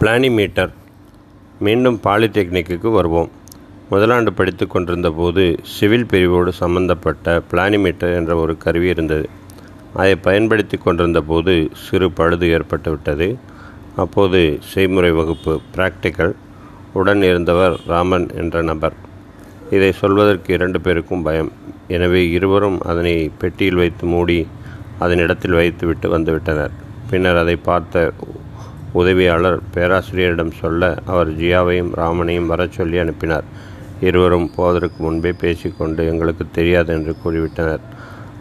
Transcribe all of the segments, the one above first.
பிளானிமீட்டர். மீண்டும் பாலிடெக்னிக்கு வருவோம். முதலாண்டு படித்து கொண்டிருந்த போது சிவில் பிரிவோடு சம்பந்தப்பட்ட பிளானிமீட்டர் என்ற ஒரு கருவி இருந்தது. அதை பயன்படுத்தி கொண்டிருந்த போது சிறு பழுது ஏற்பட்டுவிட்டது. அப்போது செய்முறை வகுப்பு பிராக்டிக்கல் உடன் இருந்தவர் ராமன் என்ற நபர். இதை சொல்வதற்கு இரண்டு பேருக்கும் பயம். எனவே இருவரும் அதனை பெட்டியில் வைத்து மூடி அதன் இடத்தில் வைத்துவிட்டு வந்துவிட்டனர். பின்னர் அதை பார்த்த உதவியாளர் பேராசிரியரிடம் சொல்ல அவர் ஜியாவையும் ராமனையும் வரச் சொல்லி அனுப்பினார். இருவரும் போவதற்கு முன்பே பேசிக்கொண்டு எங்களுக்கு தெரியாது என்று கூறிவிட்டனர்.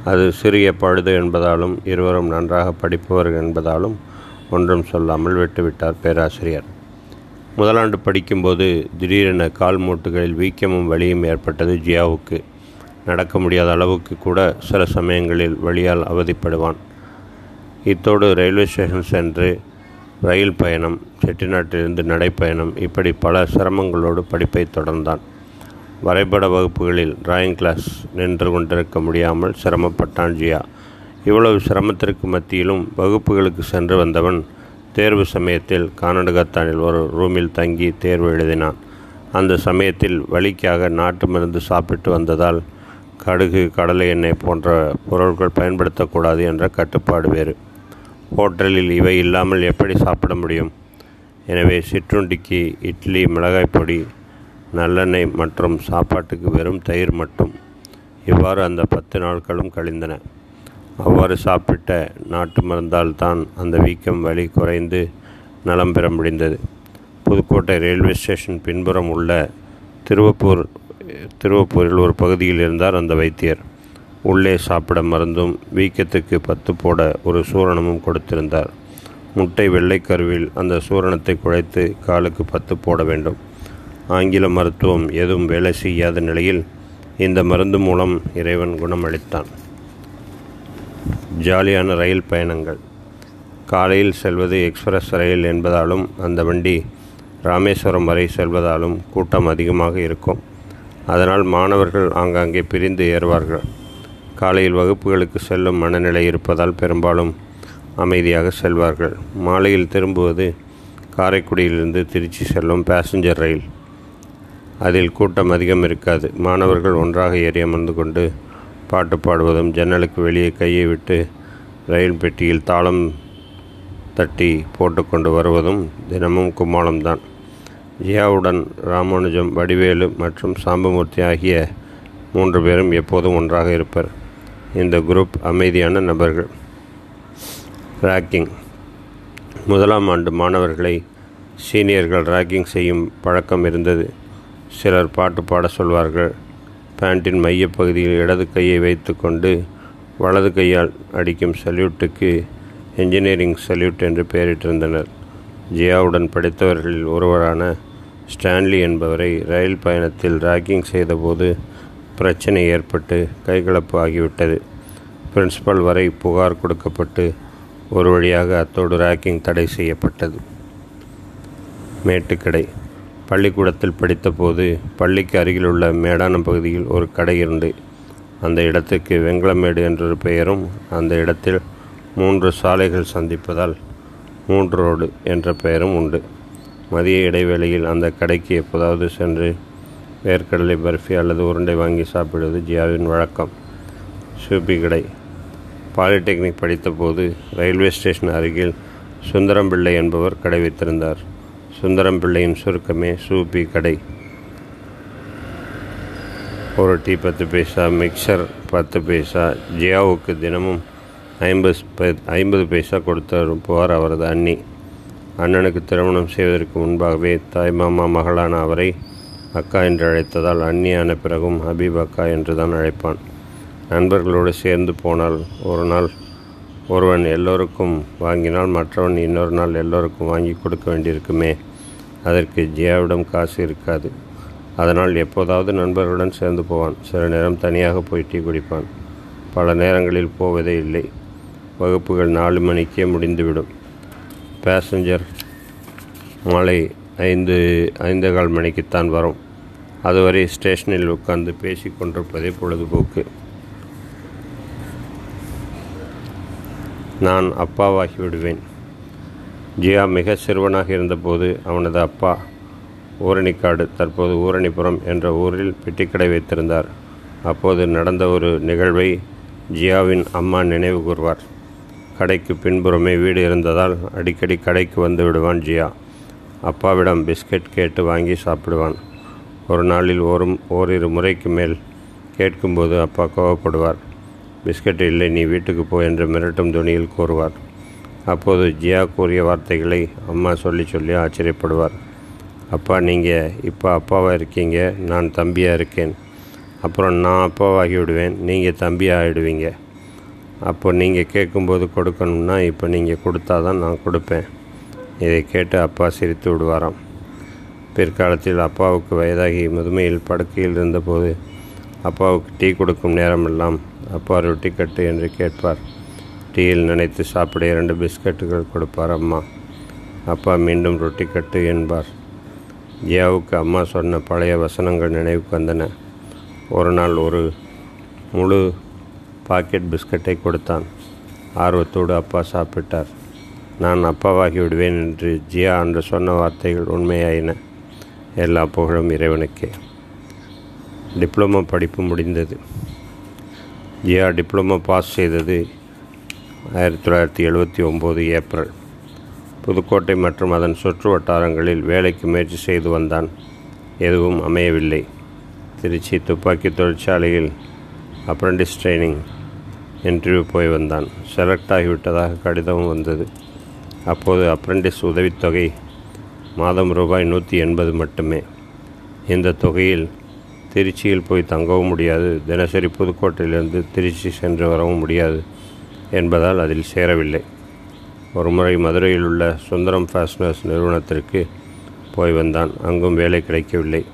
அது சிறிய பழுது என்பதாலும் இருவரும் நன்றாக படிப்பவர்கள் என்பதாலும் ஒன்றும் சொல்லாமல் விட்டுவிட்டார் பேராசிரியர். முதலாண்டு படிக்கும்போது திடீரென கால் மூட்டுகளில் வீக்கமும் வலியும் ஏற்பட்டது ஜியாவுக்கு. நடக்க முடியாத அளவுக்கு கூட சில சமயங்களில் வழியால் அவதிப்படுவான். இத்தோடு ரயில்வே ஸ்டேஷன் சென்று ரயில் பயணம் செட்டிநாட்டிலிருந்து நடைப்பயணம் இப்படி பல சிரமங்களோடு படிப்பை தொடர்ந்தான். வரைபட வகுப்புகளில் டிராயிங் கிளாஸ் நின்று கொண்டிருக்க முடியாமல் சிரமப்பட்டான் ஜியா இவ்வளவு சிரமத்திற்கு மத்தியிலும் வகுப்புகளுக்கு சென்று வந்தவன் தேர்வு சமயத்தில் கானடகத்தானில் ஒரு ரூமில் தங்கி தேர்வு எழுதினான். அந்த சமயத்தில் வலிக்காக நாட்டு மருந்து சாப்பிட்டு வந்ததால் கடுகு கடலை எண்ணெய் போன்ற பொருட்கள் பயன்படுத்தக்கூடாது என்ற கட்டுப்பாடு வேறு. ஹோட்டலில் இவை இல்லாமல் எப்படி சாப்பிட முடியும்? எனவே சிற்றுண்டிக்கு இட்லி மிளகாய் பொடி நல்லெண்ணெய் மற்றும் சாப்பாட்டுக்கு வெறும் தயிர் மட்டும். இவ்வாறு அந்த பத்து நாட்களும் கழிந்தன. அவ்வாறு சாப்பிட்ட நாட்டு மருந்தால் தான் அந்த வீக்கம் வலி குறைந்து நலம் பெற முடிந்தது. புதுக்கோட்டை ரயில்வே ஸ்டேஷன் பின்புறம் உள்ள திருவப்பூர் திருவப்பூரில் ஒரு பகுதியில் இருந்தார் அந்த வைத்தியர். உள்ளே சாப்பிட மருந்தும் வீக்கத்துக்கு பத்து போட ஒரு சூரணமும் கொடுத்திருந்தார். முட்டை வெள்ளைக்கருவில் அந்த சூரணத்தை குழைத்து காலுக்கு பத்து போட வேண்டும். ஆங்கில மருத்துவம் எதுவும் வேலை செய்யாத நிலையில் இந்த மருந்து மூலம் இறைவன் குணமளித்தான். ஜாலியான ரயில் பயணங்கள். காலையில் செல்வது எக்ஸ்பிரஸ் ரயில் என்பதாலும் அந்த வண்டி ராமேஸ்வரம் வரை செல்வதாலும் கூட்டம் அதிகமாக இருக்கும். அதனால் மாணவர்கள் ஆங்காங்கே பிரிந்து ஏறுவார்கள். காலையில் வகுப்புகளுக்கு செல்லும் மனநிலை இருப்பதால் பெரும்பாலும் அமைதியாக செல்வார்கள். மாலையில் திரும்புவது காரைக்குடியிலிருந்து திருச்சி செல்லும் பேசஞ்சர் ரயில் அதில் கூட்டம் அதிகம் இருக்காது. மாணவர்கள் ஒன்றாக ஏறி அமர்ந்து கொண்டு பாட்டு பாடுவதும் ஜன்னலுக்கு வெளியே கையை விட்டு ரயில் பெட்டியில் தாளம் தட்டி போட்டுக்கொண்டு வருவதும் தினமும் கும்மாளம்தான். ஜியாவுடன் ராமானுஜம் வடிவேலு மற்றும் சாம்பமூர்த்தி ஆகிய மூன்று பேரும் எப்போதும் ஒன்றாக இருப்பர். இந்த குரூப் அமைதியான நபர்கள். ராக்கிங் முதலாம் ஆண்டு மாணவர்களை சீனியர்கள் ராக்கிங் செய்யும் பழக்கம் இருந்தது. சிலர் பாட்டு பாட சொல்வார்கள். பேண்டின் மையப்பகுதியில் இடது கையை வைத்துக்கொண்டு வலது கையால் அடிக்கும் சல்யூட்டுக்கு என்ஜினியரிங் சல்யூட் என்று பெயரிட்டிருந்தனர். ஜியாவுடன் படித்தவர்களில் ஒருவரான ஸ்டான்லி என்பவரை ரயில் பயணத்தில் ராக்கிங் செய்தபோது பிரச்சனை ஏற்பட்டு கைகலப்பு ஆகிவிட்டது. பிரின்சிபல் வரை புகார் கொடுக்கப்பட்டு ஒரு வழியாக அத்தோடு ராக்கிங் தடை செய்யப்பட்டது. மேட்டுக்கடை. பள்ளிக்கூடத்தில் படித்தபோது பள்ளிக்கு அருகிலுள்ள மேடான பகுதியில் ஒரு கடை இருந்து அந்த இடத்துக்கு வெங்கலமேடு என்றொரு பெயரும் அந்த இடத்தில் மூன்று சாலைகள் சந்திப்பதால் மூன்று ரோடு என்ற பெயரும் உண்டு. மதிய இடைவேளையில் அந்த கடைக்கு எப்போதாவது சென்று வேர்க்கடலை பர்ஃபி அல்லது உருண்டை வாங்கி சாப்பிடுவது ஜியாவின் வழக்கம். சூப்பி கடை பாலிடெக்னிக் படித்தபோது ரயில்வே ஸ்டேஷன் அருகில் சுந்தரம் பிள்ளை என்பவர் கடை வைத்திருந்தார். சுந்தரம் பிள்ளையின் சுருக்கமே சூப்பி கடை ஒரு டீ பத்து பைசா மிக்சர் பத்து பைசா ஜியாவுக்கு தினமும் ஐம்பது ஐம்பது பைசா கொடுத்து போவார் அவரது அண்ணி. அண்ணனுக்கு திருமணம் செய்வதற்கு முன்பாகவே தாய்மாமா மகளான அவரை அக்கா என்று அழைத்ததால் அண்ணியான பிறகும் ஹபீப் அக்கா என்று தான் அழைப்பான். நண்பர்களோடு சேர்ந்து போனால் ஒரு நாள் ஒருவன் எல்லோருக்கும் வாங்கினால் மற்றவன் இன்னொரு நாள் எல்லோருக்கும் வாங்கி கொடுக்க வேண்டியிருக்குமே அதற்கு ஜியாவிடம் காசு இருக்காது. அதனால் எப்போதாவது நண்பர்களுடன் சேர்ந்து போவான். சில நேரம் தனியாக போய் டீ குடிப்பான். பல நேரங்களில் போவதே இல்லை. வகுப்புகள் நாலு மணிக்கே முடிந்துவிடும். பேசஞ்சர் மாலை ஐந்து ஐந்து கால் மணிக்குத்தான் வரும். அதுவரை ஸ்டேஷனில் உட்கார்ந்து பேசி கொண்டிருப்பதே பொழுதுபோக்கு. நான் அப்பாவாகி விடுவேன். ஜியா மிக சிறுவனாக இருந்தபோது அவனது அப்பா ஊரணிக்காடு தற்போது ஊரணிபுரம் என்ற ஊரில் பெட்டிக்கடை வைத்திருந்தார். அப்போது நடந்த ஒரு நிகழ்வை ஜியாவின் அம்மா நினைவு கூர்வார். கடைக்கு பின்புறமே வீடு இருந்ததால் அடிக்கடி கடைக்கு வந்து விடுவான் ஜியா. அப்பாவிடம் பிஸ்கட் கேட்டு வாங்கி சாப்பிடுவான். ஒரு நாளில் ஒரு ஓரிரு முறைக்கு மேல் கேட்கும்போது அப்பா கோவப்படுவார். பிஸ்கட் இல்லை நீ வீட்டுக்கு போ என்று மிரட்டும் துணியில் கூறுவார். அப்போது ஜியா கூறிய வார்த்தைகளை அம்மா சொல்லி சொல்லி ஆச்சரியப்படுவார். அப்பா நீங்கள் இப்போ அப்பாவாக இருக்கீங்க நான் தம்பியாக இருக்கேன். அப்புறம் நான் அப்பாவாகி விடுவேன் நீங்கள் தம்பியாக ஆகிடுவீங்க அப்போ நீங்கள் கேட்கும்போது கொடுக்கணும்னா இப்போ நீங்கள் கொடுத்தா தான் நான் கொடுப்பேன். இதை கேட்டு அப்பா சிரித்து விடுவாராம். பிற்காலத்தில் அப்பாவுக்கு வயதாகி முதுமையில் படுக்கையில் இருந்தபோது அப்பாவுக்கு டீ கொடுக்கும் நேரமெல்லாம் அப்பா ரொட்டி கட்டு என்று கேட்பார். டீயில் நினைத்து சாப்பிட இரண்டு பிஸ்கட்டுகள் கொடுப்பார் அம்மா. அப்பா மீண்டும் ரொட்டி கட்டு என்பார். ஜியாவுக்கு அம்மா சொன்ன பழைய வசனங்கள் நினைவுக்கு வந்தன. ஒரு நாள் ஒரு முழு பாக்கெட் பிஸ்கட்டை கொடுத்தான். ஆர்வத்தோடு அப்பா சாப்பிட்டார். நான் அப்பாவாகி விடுவேன் என்று ஜியா அன்று சொன்ன வார்த்தைகள் உண்மையாயின. எல்லா புகழும் இறைவனுக்கே. டிப்ளமோ படிப்பு முடிந்தது. ஜியா டிப்ளமோ பாஸ் செய்தது ஆயிரத்தி தொள்ளாயிரத்தி எழுபத்தி ஒம்பது ஏப்ரல். புதுக்கோட்டை மற்றும் அதன் சுற்று வட்டாரங்களில் வேலைக்கு முயற்சி செய்து வந்தான். எதுவும் அமையவில்லை. திருச்சி துப்பாக்கி தொழிற்சாலையில் அப்ரண்டிஸ் ட்ரைனிங் இன்டர்வியூ போய் வந்தான். செலக்ட் ஆகிவிட்டதாக கடிதமும் வந்தது. அப்போது அப்ரண்டிஸ் உதவித்தொகை மாதம் ரூபாய் நூற்றி எண்பது மட்டுமே. இந்த தொகையில் திருச்சியில் போய் தங்கவும் முடியாது. தினசரி புதுக்கோட்டையிலிருந்து திருச்சி சென்று வரவும் முடியாது என்பதால் அதில் சேரவில்லை. ஒருமுறை மதுரையில் உள்ள சுந்தரம் ஃபேஷனர்ஸ் நிறுவனத்திற்கு போய் வந்தான். அங்கும் வேலை கிடைக்கவில்லை.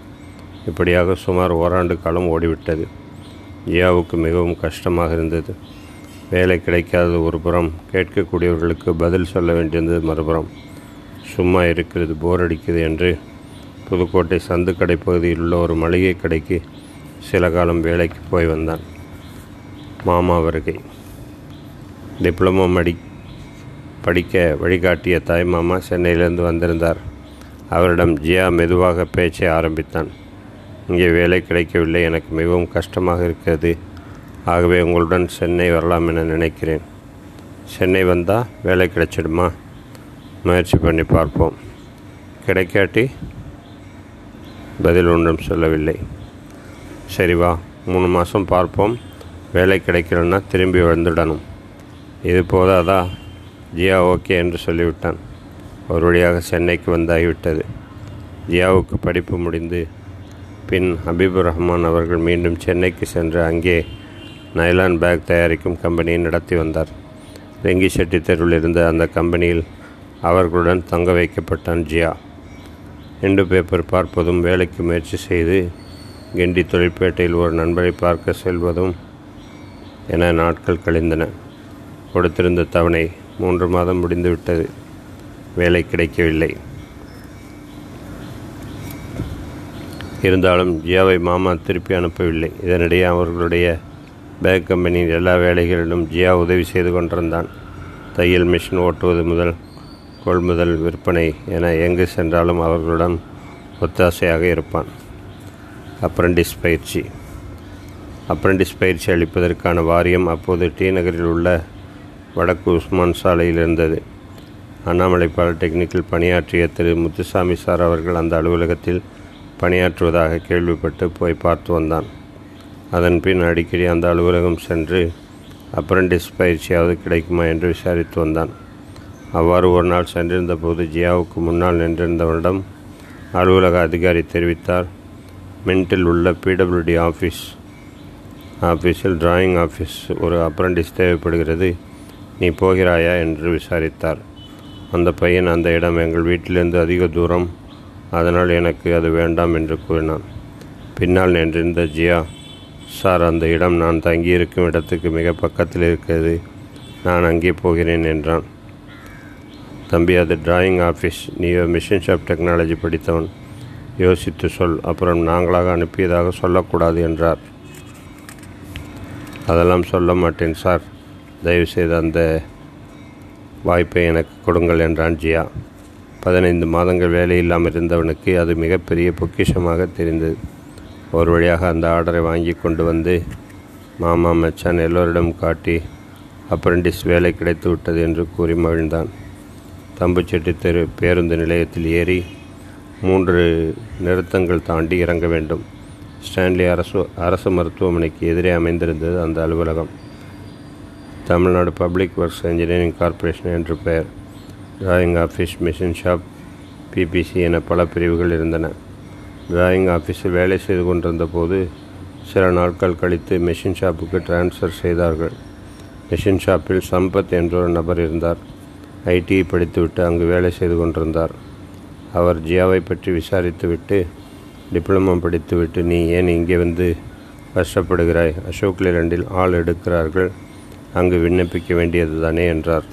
இப்படியாக சுமார் ஓராண்டு காலம் ஓடிவிட்டது. ஜியாவுக்கு மிகவும் கஷ்டமாக இருந்தது. வேலை கிடைக்காதது ஒரு புறம் கேட்கக்கூடியவர்களுக்கு பதில் சொல்ல வேண்டியது மறுபுறம். சும்மா இருக்கிறது போர் அடிக்குது என்று புதுக்கோட்டை சந்துக்கடை பகுதியில் உள்ள ஒரு மளிகை கடைக்கு சில காலம் வேலைக்கு போய் வந்தான். மாமா வருகை. டிப்ளமோ மடி படிக்க வழிகாட்டிய தாய் மாமா சென்னையிலிருந்து வந்திருந்தார். அவரிடம் ஜியா மெதுவாக பேச்சை ஆரம்பித்தான். இங்கே வேலை கிடைக்கவில்லை. எனக்கு மிகவும் கஷ்டமாக இருக்கிறது. ஆகவே உங்களுடன் சென்னை வரலாம் என நினைக்கிறேன். சென்னை வந்தால் வேலை கிடைச்சிடுமா? முயற்சி பண்ணி பார்ப்போம். கிடைக்காட்டி பதில் ஒன்றும் சொல்லவில்லை. சரி வா மூணு மாதம் பார்ப்போம். வேலை கிடைக்கலன்னா திரும்பி வந்துடணும். இது போதாதா? ஜியா ஓகே என்று சொல்லிவிட்டான். ஒரு வழியாக சென்னைக்கு வந்தாகிவிட்டது. ஜியாவுக்கு படிப்பு முடிந்து பின் ஹபீபுர் ரஹ்மான் அவர்கள் மீண்டும் சென்னைக்கு சென்று அங்கே நைலான் பேக் தயாரிக்கும் கம்பெனியை நடத்தி வந்தார். ரெங்கி செட்டி தெருவில் இருந்த அந்த கம்பெனியில் அவர்களுடன் தங்க வைக்கப்பட்டான் ஜியா. இண்டு பேப்பர் பார்ப்பதும் வேலைக்கு முயற்சி செய்து கிண்டி தொழிற்பேட்டையில் ஒரு நண்பரை பார்க்க செல்வதும் என நாட்கள் கழிந்தன. கொடுத்திருந்த தவணை மூன்று மாதம் முடிந்துவிட்டது. வேலை கிடைக்கவில்லை. இருந்தாலும் ஜியாவை மாமா திருப்பி அனுப்பவில்லை. இதனிடையே அவர்களுடைய பேக் கம்பெனியின் எல்லா வேலைகளிலும் ஜியா உதவி செய்து கொண்டிருந்தான். தையல் மிஷின் ஓட்டுவது முதல் கொள்முதல் விற்பனை என எங்கு சென்றாலும் அவர்களுடன் ஒத்தாசையாக இருப்பான். அப்ரண்டிஸ் பயிற்சி. அப்ரண்டிஸ் பயிற்சி அளிப்பதற்கான வாரியம் அப்போது டி நகரில் உள்ள வடக்கு உஸ்மான் சாலையில் இருந்தது. அண்ணாமலை பாலிடெக்னிக்கில் பணியாற்றிய திரு முத்துசாமி சார் அவர்கள் அந்த அலுவலகத்தில் பணியாற்றுவதாக கேள்விப்பட்டு போய் பார்த்து வந்தான். அதன் பின் அடிக்கடி அந்த அலுவலகம் சென்று அப்ரண்டிஸ் பயிற்சியாவது கிடைக்குமா என்று விசாரித்து வந்தான். அவ்வாறு ஒரு நாள் சென்றிருந்த போது ஜியாவுக்கு முன்னால் நின்றிருந்தவரிடம் அலுவலக அதிகாரி தெரிவித்தார். மின்ட்டில் உள்ள பிடபிள்யூடி ஆஃபீஸ் ஆஃபீஸில் டிராயிங் ஆஃபீஸ் ஒரு அப்ரண்டிஸ் தேவைப்படுகிறது. நீ போகிறாயா என்று விசாரித்தார். அந்த பையன் அந்த இடம் எங்கள் வீட்டிலிருந்து அதிக தூரம் அதனால் எனக்கு அது வேண்டாம் என்று கூறினான். பின்னால் நின்றிருந்த ஜியா சார் அந்த இடம் நான் தங்கியிருக்கும் இடத்துக்கு மிக பக்கத்தில் இருக்கிறது. நான் அங்கே போகிறேன் என்றான். தம்பி அது டிராயிங் ஆஃபீஸ் நீ மிஷின் ஷாப் டெக்னாலஜி படித்தவன். யோசித்து சொல் அப்புறம் நாங்களாக அனுப்பியதாக சொல்லக்கூடாது என்றார். அதெல்லாம் சொல்ல மாட்டேன் சார். தயவுசெய்து அந்த வாய்ப்பை எனக்கு கொடுங்கள் என்றான் ஜியா. பதினைந்து மாதங்கள் வேலை இல்லாமல் இருந்தவனுக்கு அது மிகப்பெரிய பொக்கிஷமாக தெரிந்தது. ஒரு வழியாக அந்த ஆர்டரை வாங்கி கொண்டு வந்து மாமா மச்சான் எல்லோரிடம் காட்டி அப்ரண்டிஸ் வேலை கிடைத்து விட்டது என்று கூறி மகிழ்ந்தான். தம்புச்செட்டி தெரு பேருந்து நிலையத்தில் ஏறி மூன்று நிறுத்தங்கள் தாண்டி இறங்க வேண்டும். ஸ்டான்லி அரசு அரசு மருத்துவமனைக்கு எதிரே அமைந்திருந்தது அந்த அலுவலகம். Tamil Nadu public works engineering corporation என்று பெயர். Drawing office machine shop PPC என பல பிரிவுகள் இருந்தன. டிராயிங் ஆஃபீஸில் வேலை செய்து கொண்டிருந்த போது சில நாட்கள் கழித்து மிஷின் ஷாப்புக்கு டிரான்ஸ்ஃபர் செய்தார்கள். மிஷின் ஷாப்பில் சம்பத் என்ற ஒரு நபர் இருந்தார். ஐடிஐ படித்துவிட்டு அங்கு வேலை செய்து கொண்டிருந்தார். அவர் ஜியாவை பற்றி விசாரித்துவிட்டு டிப்ளமோ படித்துவிட்டு நீ ஏன் இங்கே வந்து கஷ்டப்படுகிறாய்? அசோக் லேலண்டில் ஆள் எடுக்கிறார்கள். அங்கு விண்ணப்பிக்க வேண்டியது தானே என்றார்.